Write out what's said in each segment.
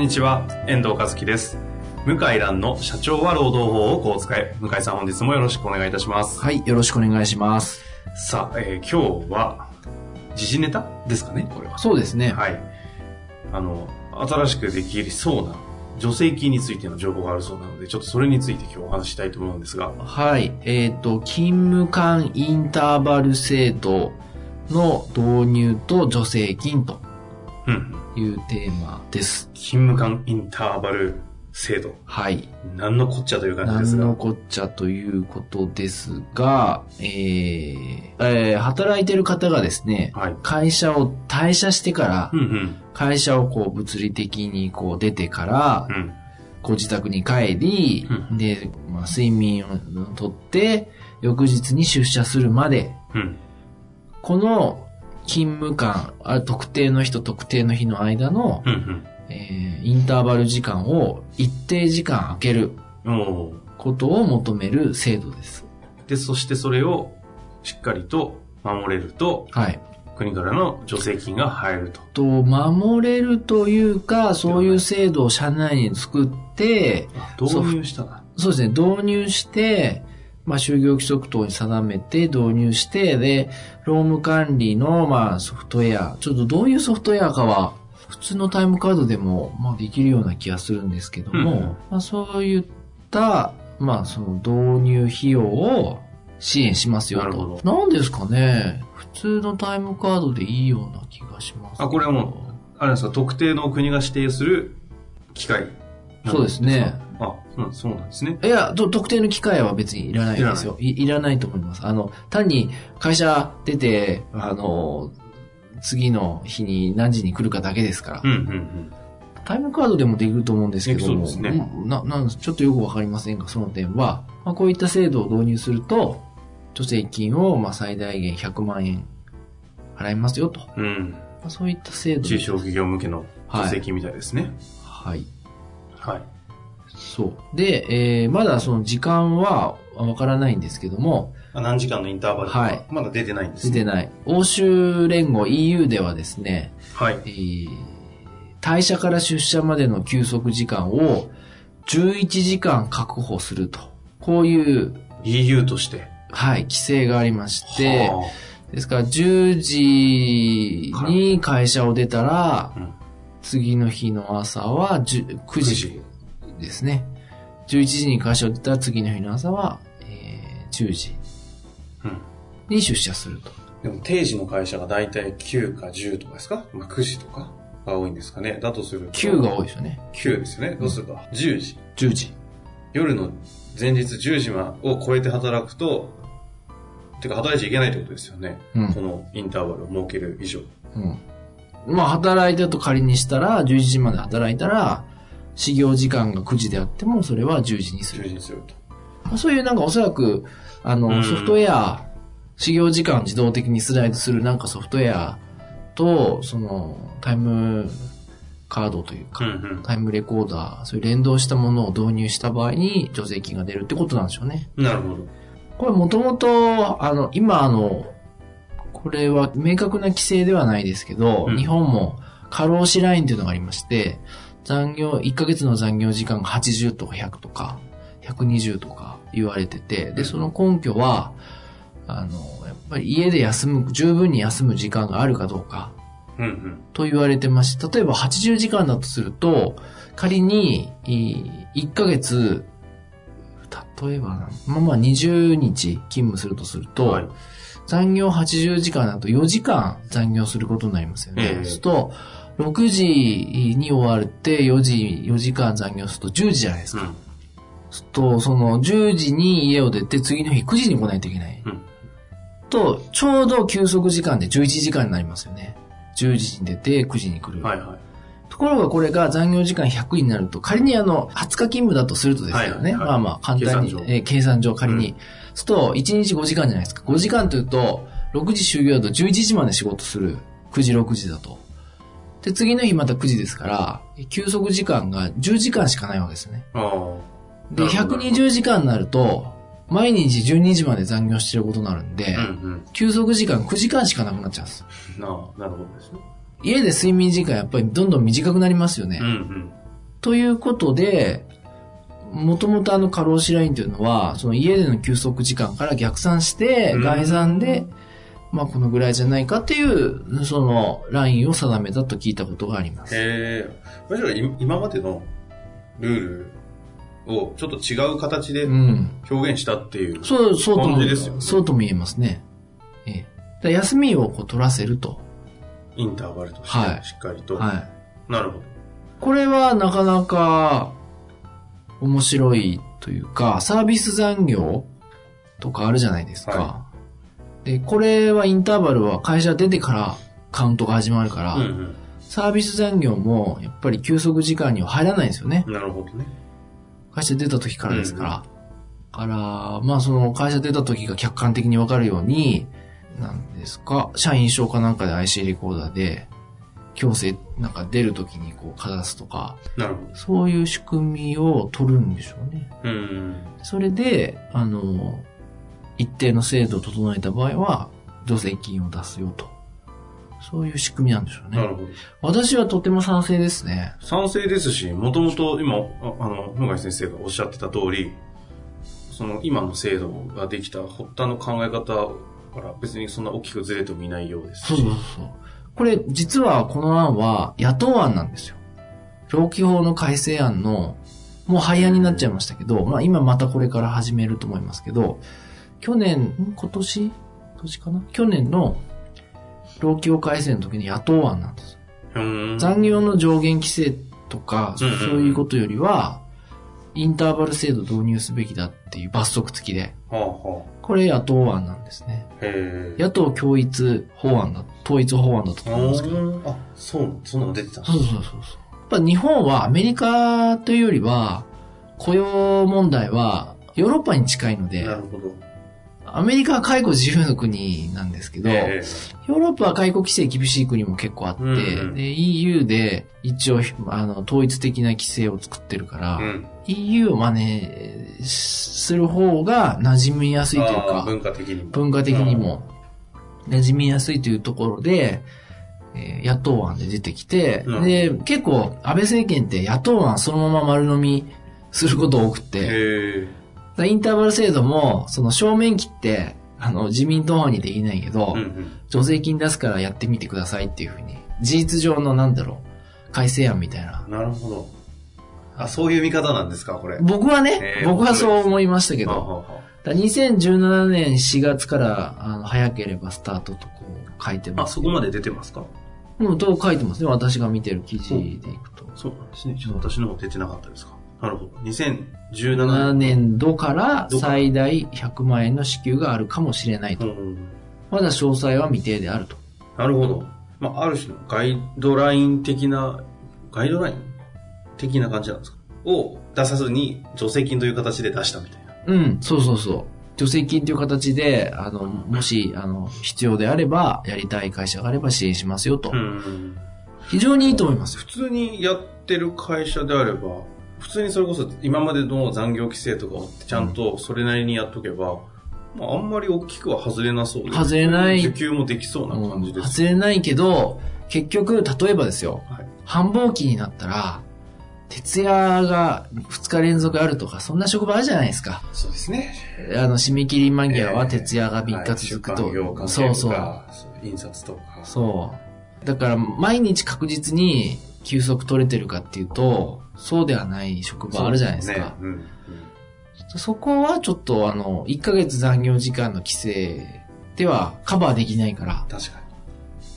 んにちは、遠藤和樹です。向井蘭の社長は労働法をこう使え。向井さん本日もよろしくお願いいたします。はい、よろしくお願いします。さあ、えー今日は、時事ネタですかね、これは。そうですね。はい。あの、新しくできそうな助成金についての情報があるそうなので、ちょっとそれについて今日お話ししたいと思うんですが。はい。えっ、と、勤務間インターバル制度の導入と助成金とうん。いうテーマです。勤務間インターバル制度。はい。何のこっちゃという感じですが。何のこっちゃということですが、えーえー働いてる方がですね、はい。会社を退社してからう、んうん。会社をこう物理的にこう出てから、うん。ご自宅に帰り、うんで、まあ、睡眠をとって、翌日に出社するまで、うん。この勤務間、あ特定の日と特定の日の間の、うんえーインターバル時間を一定時間空けることを求める制度です。で、そしてそれをしっかりと守れると、はい。国からの助成金が入ると。と、守れるというか、そういう制度を社内に作って、導入したな。そうですね、導入して、まあ、就業規則等に定めて導入して、で、労務管理の、まあ、ソフトウェア、ちょっとどういうソフトウェアかは、普通のタイムカードでも、まあ、できるような気がするんですけども、うん。まあ、そういった、まあ、その導入費用を支援しますよなるほと。なんですかね。普通のタイムカードでいいような気がします。あ、これはもう、あれですか、特定の国が指定する機械そうですねうん、そうなんですね。いや、と特定の機械は別にいらないですよ。いいらないと思います。あの、単に会社出て、あの、次の日に何時に来るかだけですから。うん、うん、タイムカードでもできると思うんですけども、ねうんな、なんちょっとよくわかりませんが、その点は、まあ、こういった制度を導入すると、助成金をまあ最大限100万円払いますよと。まうん。うん。あ、そういった制度中小企業向けの助成金みたいですね。はい。はい。そう。で、えーまだその時間はわからないんですけども、あ何時間のインターバルか、はいまだ出てないんですね。出てない。欧州連合 EU ではですね、はいえ。ー退社から出社までの休息時間を11時間確保すると。こういう、EU として。はい、規制がありまして、はですから10時に会社を出たら、うん次の日の朝は10 9 9時時ですね。11時に会社を出たら次の日の朝は、えー10時あうん。に出社すると。でも定時の会社がだいたい9か10とかですか？まあ9時とかが多いんですかね。だとすると。9が多いですよね。9ですよね。どうするか？10時。10時。夜の前日10時を超えて働くと、てか働いちゃいけないってことですよね。うんこのインターバルを設ける以上。うん。まあ、働いたと仮にしたら、11時まで働いたら、始業時間が9時であっても、それは10時にす10る。時にすると。まあそういうなんかおそらく、あの、うんソフトウェア、始業時間を自動的にスライドするなんかソフトウェアと、その、タイムカードというか、うんうん。タイムレコーダー、そういう連動したものを導入した場合に助成金が出るってことなんでしょうね。なるほど。これもともと、あの、今あの、これは明確な規制ではないですけど、うん日本も過労死ラインというのがありまして、残業、1ヶ月の残業時間が80とか100とか、120とか言われてて、で、その根拠は、あの、やっぱり家で休む、十分に休む時間があるかどうか。と言われてまして、例えば80時間だとすると、仮に、い1ヶ月、例えばな、まあまあ20日勤務するとすると、はい。残業80時間だと4時間残業することになりますよね。すると、6時に終わって4時、4時間残業すると10時じゃないですか。うん。すると、その10時に家を出て次の日9時に来ないといけない。うんと、ちょうど休息時間で11時間になりますよね。10時に出て9時に来る。はいはい。ところがこれが残業時間100になると、仮にあの、20日勤務だとするとですよね。はいはいはいまあまあ、簡単に計算上、えー計算上仮に。うんすると、1日5時間じゃないですか。5時間というと、6時終業だと11時まで仕事する。9時、6時だと。で、次の日また9時ですから、休息時間が10時間しかないわけですよね。で、なるほど120時間になると、毎日12時まで残業してることになるんで、うん休息時間9時間しかなくなっちゃうんです。うん。なるほどですね。家で睡眠時間やっぱりどんどん短くなりますよね。うんうん。ということで、もともとあの過労死ラインというのは、その家での休息時間から逆算して、うん概算で、まあこのぐらいじゃないかっていう、そのラインを定めたと聞いたことがあります。へえ。むしろい今までのルールをちょっと違う形でうん。表現したっていう。そう、そうとも、感じですよねそうとも言えますね。ええ。休みをこう取らせると。インターバルとしはいて、しっかりと。はい。なるほど。これはなかなか面白いというか、サービス残業とかあるじゃないですか。はで、これはインターバルは会社出てからカウントが始まるから、うんサービス残業もやっぱり休息時間には入らないんですよねう。ん。なるほどね。会社出た時からですから。だから、まあその会社出た時が客観的にわかるように、なんですか、社員証かなんかで IC レコーダーで、強制、なんか出る時にこうかざすとか、なるほど。そういう仕組みを取るんでしょうね。うん。それで、あの、一定の制度を整えた場合は、助成金を出すよと。そういう仕組みなんでしょうね。なるほど。私はとても賛成ですね。賛成ですし、もともと今、ああの、本貝先生がおっしゃってた通り、その今の制度ができた発端の考え方から別にそんな大きくずれても見ないようですし。そうそうそう。これ、実はこの案は野党案なんですよ。労基法の改正案の、もう廃案になっちゃいましたけど、まあ今またこれから始めると思いますけど、去年、ん？今年？今年かな？去年の労基法改正の時に野党案なんです。残業の上限規制とか、そういうことよりは、インターバル制度導入すべきだっていう罰則付きで、これ野党案なんですね。野党共一法案だ、統一法案だったと思うんですけど。あ、そう、そんなの出てたんそうそうそうそう。やっぱ日本はアメリカというよりは、雇用問題はヨーロッパに近いのでな、るほど。アメリカは解雇自由の国なんですけど、えヨーロッパは解雇規制厳しい国も結構あって、うんうん。で、EU で一応、あの、統一的な規制を作ってるから、えうん。EU を真似する方が馴染みやすいというか、文化的にも。文化的にも馴染みやすいというところで、えー野党案で出てきて、うん。で、結構安倍政権って野党案そのまま丸飲みすること多くて、インターバル制度も、その正面切って、あの、自民党案にできないけど、うんうん。助成金出すからやってみてくださいっていうふうに、事実上のなんだろう、改正案みたいな。なるほど。あ、そういう見方なんですか、これ。僕はね、えー僕はそう思いましたけど、はあはあはだから2017年4月から、あの、早ければスタートとこう書いてあ、あます。そこまで出てますか？もうどう書いてますね、私が見てる記事でいくと。そうなんですね。ちょっと私の方出てなかったですか？なるほど。2017 7年。年度から最大100万円の支給があるかもしれないと。うんまだ詳細は未定であると。なるほど。まあ、ある種のガイドライン的な、ガイドライン？的な感じなんですか？を出さずに助成金という形で出したみたいな。うん、そうそうそう。助成金という形で、あの、もし、あの、必要であれば、やりたい会社があれば支援しますよと。うん。非常にいいと思いますよ。普通にやってる会社であれば、普通にそれこそ今までの残業規制とかをちゃんとそれなりにやっとけば、まあ、あんまり大きくは外れなそうです。外れない受給もできそうな感じうんです。外れないけど、結局、例えばですよ、はい。繁忙期になったら、徹夜が2日連続あるとか、そんな職場あるじゃないですか。そうですね。あの、締め切り間際はええ徹夜が3日続くと。はい出版業関係そうそう。印刷とか。そう。だから、毎日確実に休息取れてるかっていうと、そうではない職場あるじゃないですか。ねうんそこはちょっとあの、1ヶ月残業時間の規制ではカバーできないから、確か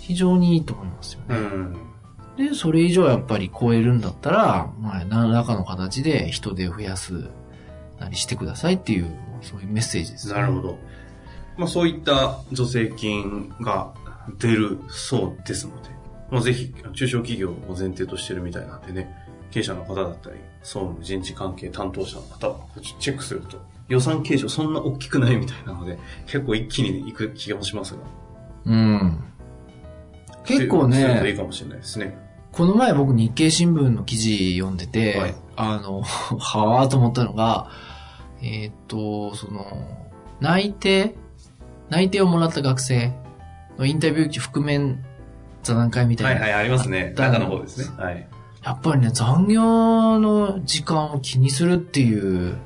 非常にいいと思いますよに。ね。うん。で、それ以上やっぱり超えるんだったら、まあ、何らかの形で人手を増やすなりしてくださいっていう、そういうメッセージです、ね。なるほど。まあそういった助成金が出るそうですので、もうぜひ、中小企業を前提としてるみたいなんでね、経営者の方だったり、総務、人事関係担当者の方はチェックすると、予算計上そんな大きくないみたいなので、結構一気に行く気がしますが。うん。結構するといいね、かもしれないですね。この前僕日経新聞の記事読んでて、はいあの、はぁと思ったのが、えーっと、その、内定内定をもらった学生のインタビュー記覆面座談会みたな。はいいはい、ありますね。だ中の方ですね。はい。やっぱりね、残業の時間を気にするっていう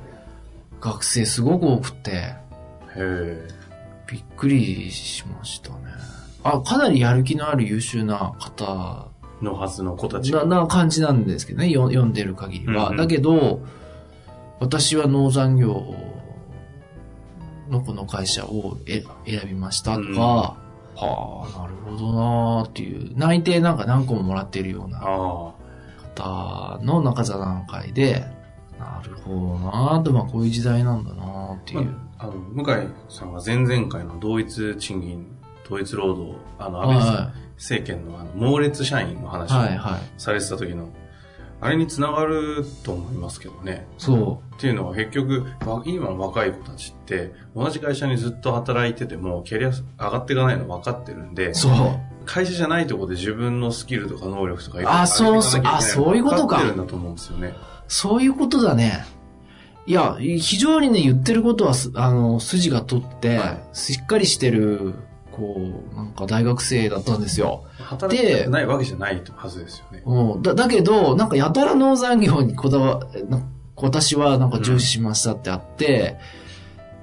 学生すごく多くて、へえ。びっくりしましたね。あ、かなりやる気のある優秀な方のはずの子たちなが。な感じなんですけどね、よ読んでる限りは。うんうんだけど、私は農残業のこの会社をえ選びましたとか、うんはあ、なるほどなーっていう、内定なんか何個ももらってるようなあ方の中座談会で、なるほどなーと、まあこういう時代なんだなーっていう。あ。あの、向井さんが前々回の同一賃金、同一労働、あの、安倍は政権のあの、猛烈社員のい、話をはい、はい。されてた時の、あれにつながると思いますけどね。そっていうのは結局、わ今の若い子たちって、同じ会社にずっと働いてても、キャリア上がっていかないの分かってるんでう、、そう。会社じゃないところで自分のスキルとか能力とかあそうそうあそういうことか分かってるんだと思うんですよね。そういうことだね。いや、非常にね、言ってることはす、あの、筋が取って、はいしっかりしてる、こう、なんか大学生だったんですよ。働きたくないわけじゃないはずですよね。うん。だ、だけど、なんかやたら農産業にこだわ、な私はなんか重視しましたってあって、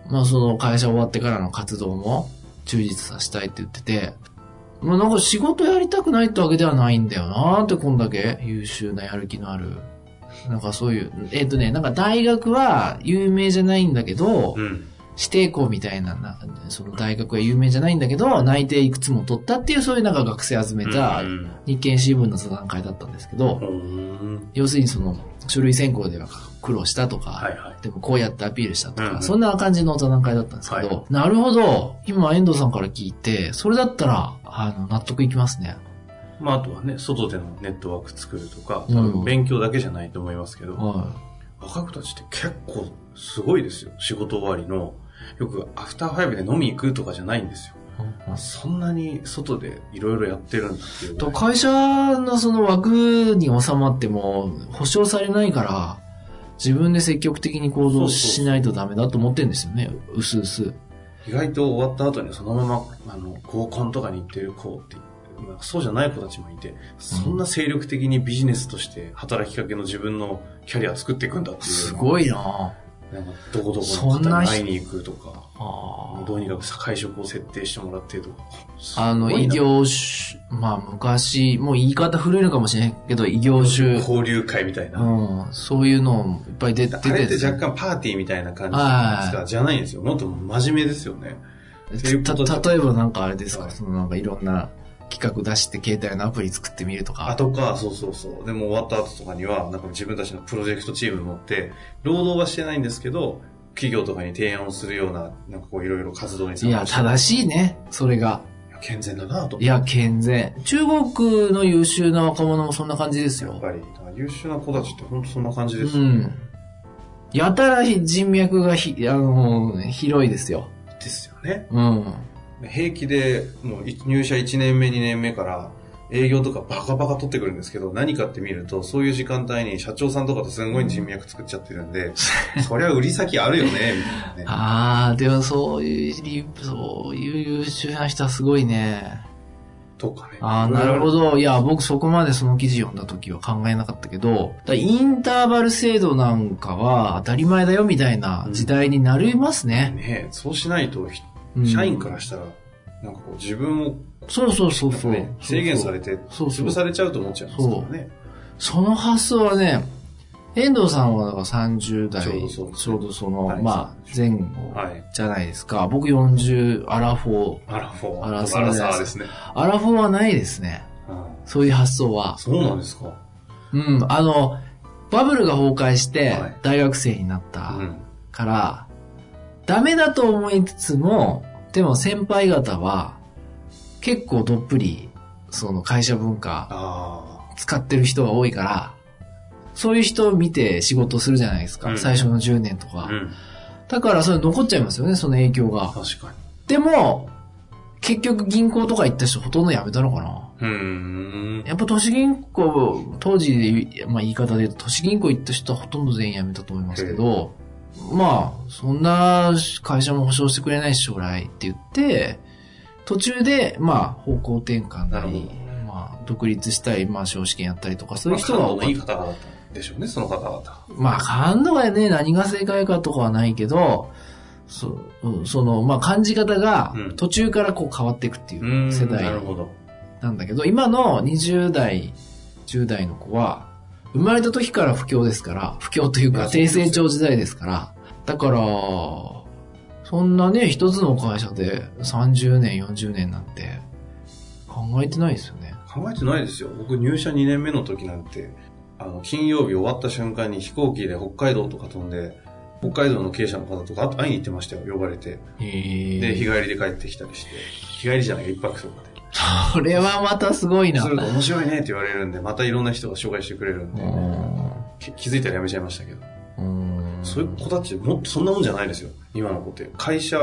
まあその会社終わってからの活動も忠実させたいって言ってて、まあなんか仕事やりたくないってわけではないんだよなってこんだけ優秀なやる気のある。なんかそういう、えっ、とね、なんか大学は有名じゃないんだけど、うん。指定校みたいなな、その大学は有名じゃないんだけど、内定いくつも取ったっていうそういうなんか学生集めたうん日経新聞の座談会だったんですけど、うん。要するにその書類選考では苦労したとか、はいはい。でもこうやってアピールしたとか、うんうん。そんな感じの座談会だったんですけど、はいなるほど、今遠藤さんから聞いて、それだったら、あの、納得いきますね。まあ、あとはね、外でのネットワーク作るとか、勉強だけじゃないと思いますけど、は若い子たちって結構すごいですよ。仕事終わりの、よくアフターファイブで飲み行くとかじゃないんですよ。い。そんなに外でいろいろやってるんだっていうぐらい。と会社のその枠に収まっても保証されないから、自分で積極的に行動しないとダメだと思ってるんですよね、うすうす。意外と終わった後にそのまま、あの、合コンとかに行ってる子って、まあそうじゃない子たちもいて、そんな精力的にビジネスとして働きかけの自分のキャリア作っていくんだっていう。すごいなぁなんか、どこどこに会いに行くとか、あーどうにか会食を設定してもらってとか。あの、異業種、まあ昔、もう言い方古いのかもしれんけど、異業種、交流会みたいな。うん、そういうのいっぱい出ててあれって若干パーティーみたいな感じじゃないですか。じゃないんですよ。もっと真面目ですよね。た、例えばなんかあれですか、はいそのなんかいろんな企画出して携帯のアプリ作ってみるとか。あとか、そうそうそう。でも終わった後とかには、なんか自分たちのプロジェクトチーム持って、労働はしてないんですけど、企業とかに提案をするような、なんかこういろいろ活動にいや、正しいね、それが。いや健全だなと。いや、健全。中国の優秀な若者もそんな感じですよ。やっぱり、優秀な子たちって本当そんな感じですよ、うん。やたら人脈がひ、あの、広いですよ。ですよね。うん。平気で、もうい入社1年目、2年目から、営業とかバカバカ取ってくるんですけど、何かって見ると、そういう時間帯に社長さんとかとすごい人脈作っちゃってるんで、そりゃ売り先あるよね、みたいなね。ああ、でもそういう理、そういう優秀な人はすごいね。とかね。ああ、なるほど。いや、僕そこまでその記事読んだ時は考えなかったけど、だインターバル制度なんかは当たり前だよみたいな時代になりますね。ねえそうしないと、社員からしたら、なんかこう自分を、そうそうそうそう。ね、制限されて、潰されちゃうと思っちゃいますからね。その発想はね、遠藤さんはだから30代、ちょうどその、はいまあ、前後はい。じゃないですか。僕40、アラフォー。アラフォー。アラサーですね。アラフォーはないですね。うんそういう発想は。そうなんですか。うん、あの、バブルが崩壊してはい大学生になったうん。ダメだと思いつつも、でも先輩方は結構どっぷりその会社文化あ使ってる人が多いから、そういう人を見て仕事するじゃないですか。うん最初の10年とか。あ。うん。だからそれ残っちゃいますよね、その影響が。確かでも、結局銀行とか行った人ほとんど辞めたのかな。やっぱ都市銀行、当時で、まあ言い方で言うと都市銀行行った人はほとんど全員辞めたと思いますけど、まあ、そんな会社も保証してくれないし将来って言って、途中で、まあ、方向転換なりまあ、独立したい、まあ、少子権やったりとか、そういう人がまあ多のいい方々だったんでしょうね、その方々。た。まあ、感度がね、何が正解かとかはないけど、そうんその、まあ、感じ方がうん途中からこう変わっていくっていう世代なるほど。なんだけど、今の20代、10代の子は、生まれた時から不況ですから、不況というか低成長時代ですから、だから、そんなね、一つの会社で30年、40年なんて考えてないですよね。考えてないですよ。僕入社2年目の時なんて、あの、金曜日終わった瞬間に飛行機で北海道とか飛んで、北海道の経営者の方とか会いに行ってましたよ、呼ばれて。へで、日え。帰りで帰ってきたりして。日帰りじゃない、一泊とかで。それはまたすごいな。すると面白いねって言われるんで、またいろんな人が紹介してくれるんうで、気づいたら辞めちゃいましたけど。うんそういう子たち、もっとそんなもんじゃないですよ。今の子って。会社、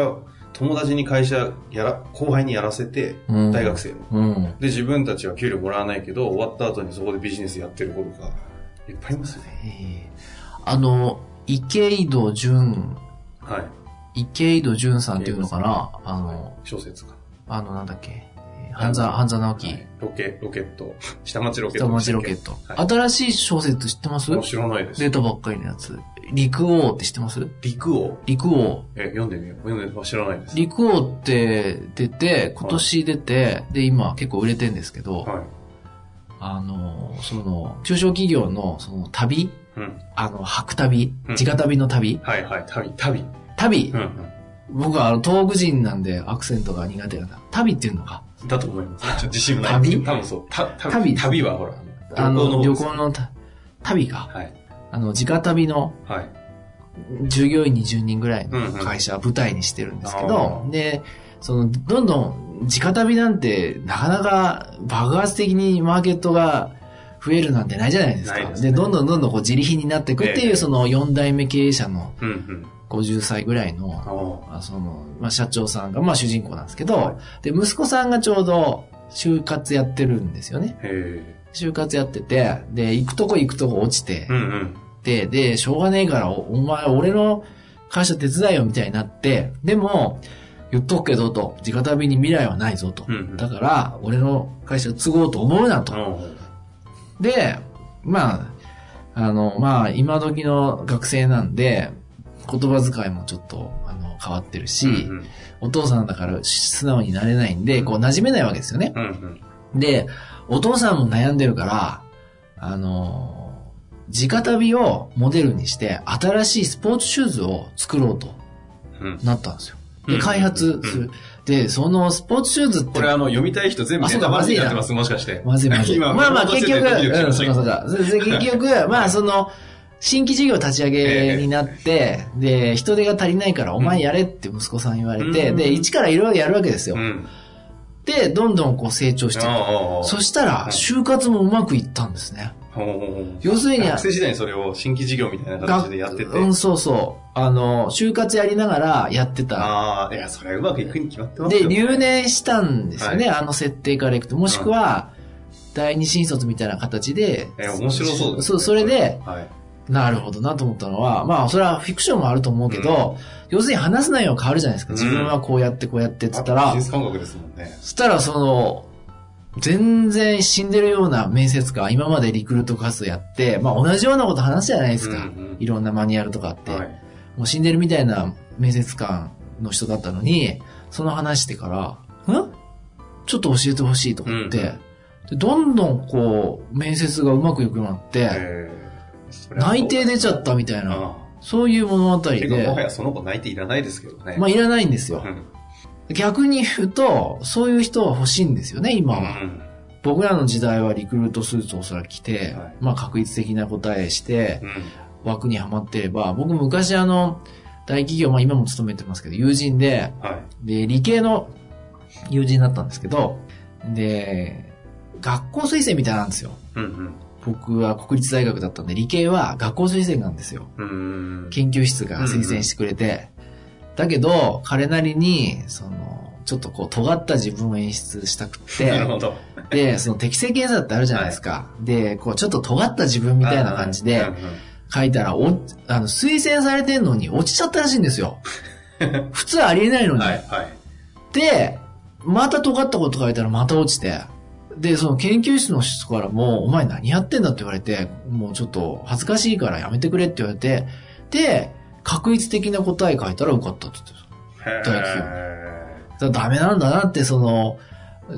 友達に会社やら、後輩にやらせて、うん大学生の。うん。で、自分たちは給料もらわないけど、終わった後にそこでビジネスやってる子とか、いっぱいいますよね。えーあの、池井戸潤、はい。池井戸潤さんっていうのかなあの、小説か。あの、なんだっけ、えー半沢、半沢直樹、はいロケ、ロケット。下町ロケット。下町ロケット。はい新しい小説知ってます？知らないです。出たばっかりのやつ。陸王って知ってます？陸王？陸王。え、読んでみよう。読んでみよう。知らないです。陸王って出て、今年出て、で、今結構売れてんですけど、はい。あの、その、中小企業の、その、旅？うん。あの、白旅？うん直旅の旅？はいはい。旅、旅。旅？うん、うん。僕はあの東北人なんでアクセントが苦手だな。旅っていうのか？だと思います。ちょっと自信もない。旅？多分そう。た、た旅？旅はほら、あの、旅行のた旅？か。はい。あの、直旅のはい。従業員20人ぐらいのうんうん会社、舞台にしてるんですけあど、ーで、その、どんどん、直旅なんて、なかなか爆発的にマーケットが増えるなんてないじゃないですか。でねどんどんどんどんこう自利品になっていくっていう、ええその4代目経営者のうんうん。50歳ぐらいの、その、まあ、社長さんが、まあ、主人公なんですけど、はいで、息子さんがちょうど、就活やってるんですよね。就活やってて、で、行くとこ行くとこ落ちてう、んうん。で、で、しょうがねえから、おお前、俺の会社手伝いよみたいになって、でも、言っとくけどと、直旅に未来はないぞと。うんうんだから、俺の会社継ごうと思うなと。うんで、まあ、あの、まあ、今時の学生なんで、言葉遣いもちょっと、あの、変わってるし、うんお父さんだから素直になれないんで、こう、馴染めないわけですよね。うんうん。で、お父さんも悩んでるから、あのー、直旅をモデルにして、新しいスポーツシューズを作ろうとうん。なったんですよ。で、うん開発する。で、そのスポーツシューズってこれ、あの、読みたい人全部あそうネタバレになってます、もしかして。まずいまずい。今まあまあ結局、うん、そうかそうか。それで結局、まあその、新規事業立ち上げになって、で、人手が足りないからお前やれって息子さん言われて、うんで、一からいろいろやるわけですよう。ん。で、どんどんこう成長していく。そしたら、就活もうまくいったんですね。要するに、学生時代にそれを新規事業みたいな形でやってて。うん、そうそう。あの、就活やりながらやってた。ああ、いや、それはうまくいくに決まってますよ。で、留年したんですよね、はあの設定からいくと。もしくは、第二新卒みたいな形で。え、面白そうですね。そう、それで、はい。なるほどなと思ったのは、まあ、それはフィクションもあると思うけど、要するに話す内容変わるじゃないですか。うん自分はこうやってこうやってって言ったら、ビジネス感覚ですもんね。そしたらその、全然死んでるような面接官、今までリクルート活動やって、まあ同じようなこと話すじゃないですか。うんうん。いろんなマニュアルとかあって、はい。もう死んでるみたいな面接官の人だったのに、その話してから、んちょっと教えてほしいと思って、うんでどんどんこう、面接がうまくいくようになって、内定出ちゃったみたいな、あそういう物語あてか、もはで、やその子内定いらないですけどね。まあいらないんですよ。う。ん逆に言うと、そういう人は欲しいんですよね、今は。うん僕らの時代はリクルートスーツをおそらく着て、はいまあ確率的な答えしてう、ん。枠にはまってれば、僕昔あの、大企業、まあ今も勤めてますけど、友人で、はい。で、理系の友人だったんですけど、で、学校推薦みたいなんですよ。うん僕は国立大学だったんで、理系は学校推薦なんですよ。うん。うん。研究室が推薦してくれて。だけど、彼なりに、その、ちょっとこう、尖った自分を演出したくって、なるほど。で、その適正検査ってあるじゃないですか。で、こう、ちょっと尖った自分みたいな感じで書いたら、お、あの、推薦されてんのに落ちちゃったらしいんですよ。普通ありえないのに。はい、はい。で、また尖ったこと書いたらまた落ちて、で、その研究室の人からも、お前何やってんだって言われて、もうちょっと恥ずかしいからやめてくれって言われて、で、確率的な答え書いたら受かったって言ってた。ダメなんだなって、その、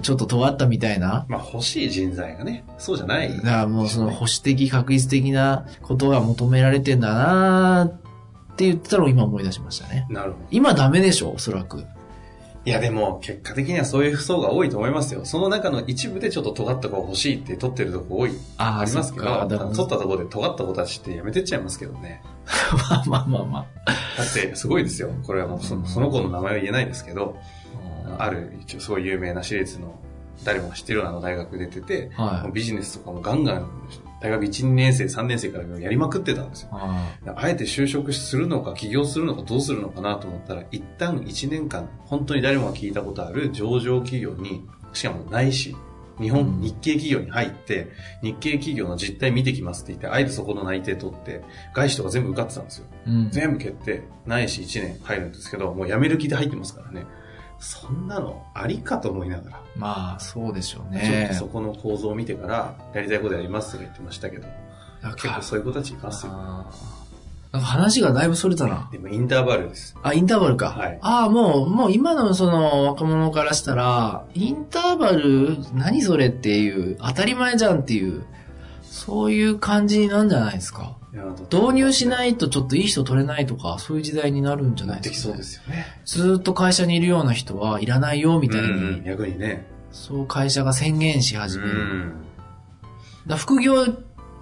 ちょっと尖ったみたいな。ーまあ欲しい人材がね、そうじゃない。だからもうその保守的、確率的なことが求められてんだなって言ってたのを今思い出しましたね。なるほど。今ダメでしょ、おそらく。いやでも、結果的にはそういう層が多いと思いますよ。その中の一部でちょっと尖った子が欲しいって取ってるとこ多い。あありますけど、取ったところで尖った子たちってやめてっちゃいますけどね。まあまあまあまだって、すごいですよ。これはもうそのその子の名前は言えないですけど、あ。ある、一応すごい有名な私立の、誰もが知ってるような大学出てて、はいビジネスとかもガンガン、大学1、2年生、3年生からやりまくってたんですよ。ああえて就職するのか、起業するのか、どうするのかなと思ったら、一旦1年間、本当に誰もが聞いたことある上場企業に、しかもないし、日本、うん日系企業に入って、日系企業の実態見てきますって言って、あえてそこの内定取って、外資とか全部受かってたんですよ。うん。全部決定、ないし1年入るんですけど、もう辞める気で入ってますからね。そんなのありかと思いながら、まあ、そうでしょうちょっねと。そこの構造を見てから、やりたいことやりますとか言ってましたけど、だ結構そういう子たちいますよ。あーなんか話がだいぶそれたな。でもインターバルです。あ、インターバルか。はいああ、もう、もう今のその若者からしたら、インターバル、何それっていう、当たり前じゃんっていう、そういう感じなんじゃないですか。導入しないとちょっといい人取れないとか、そういう時代になるんじゃなですか、ないってきそうですよね。ずーっと会社にいるような人はいらないよ、みたいに、うん逆にね。そう会社が宣言し始うめる。ん。だ副業、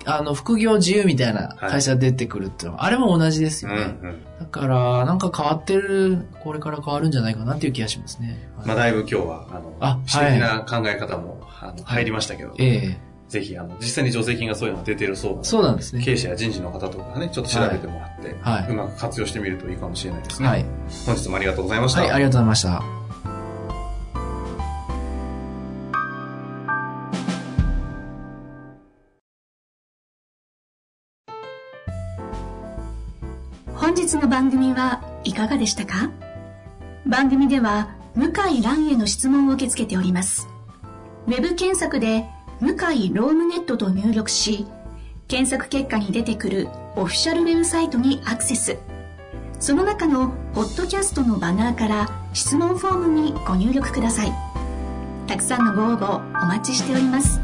あの、副業自由みたいな会社出てくるっていうのは、あれも同じですうんうよね。ん。だから、なんか変わってる、これから変わるんじゃないかなっていう気がしますね。まあ、だいぶ今日は、あの、あ私的な考え方も、あの、入りましたけど、ええぜひ、あの、実際に助成金がそういうのが出てるそうなのでそうなんですね。経営者や人事の方とかね、ちょっと調べてもらって、はいうまく活用してみるといいかもしれないですね。はい。本日もありがとうございました。はい、ありがとうございました。番組はいかがでしたか？番組では向井蘭への質問を受け付けております。ウェブ検索で向井ロームネットと入力し、検索結果に出てくるオフィシャルウェブサイトにアクセス。その中のポッドキャストのバナーから質問フォームにご入力ください。たくさんのご応募お待ちしております。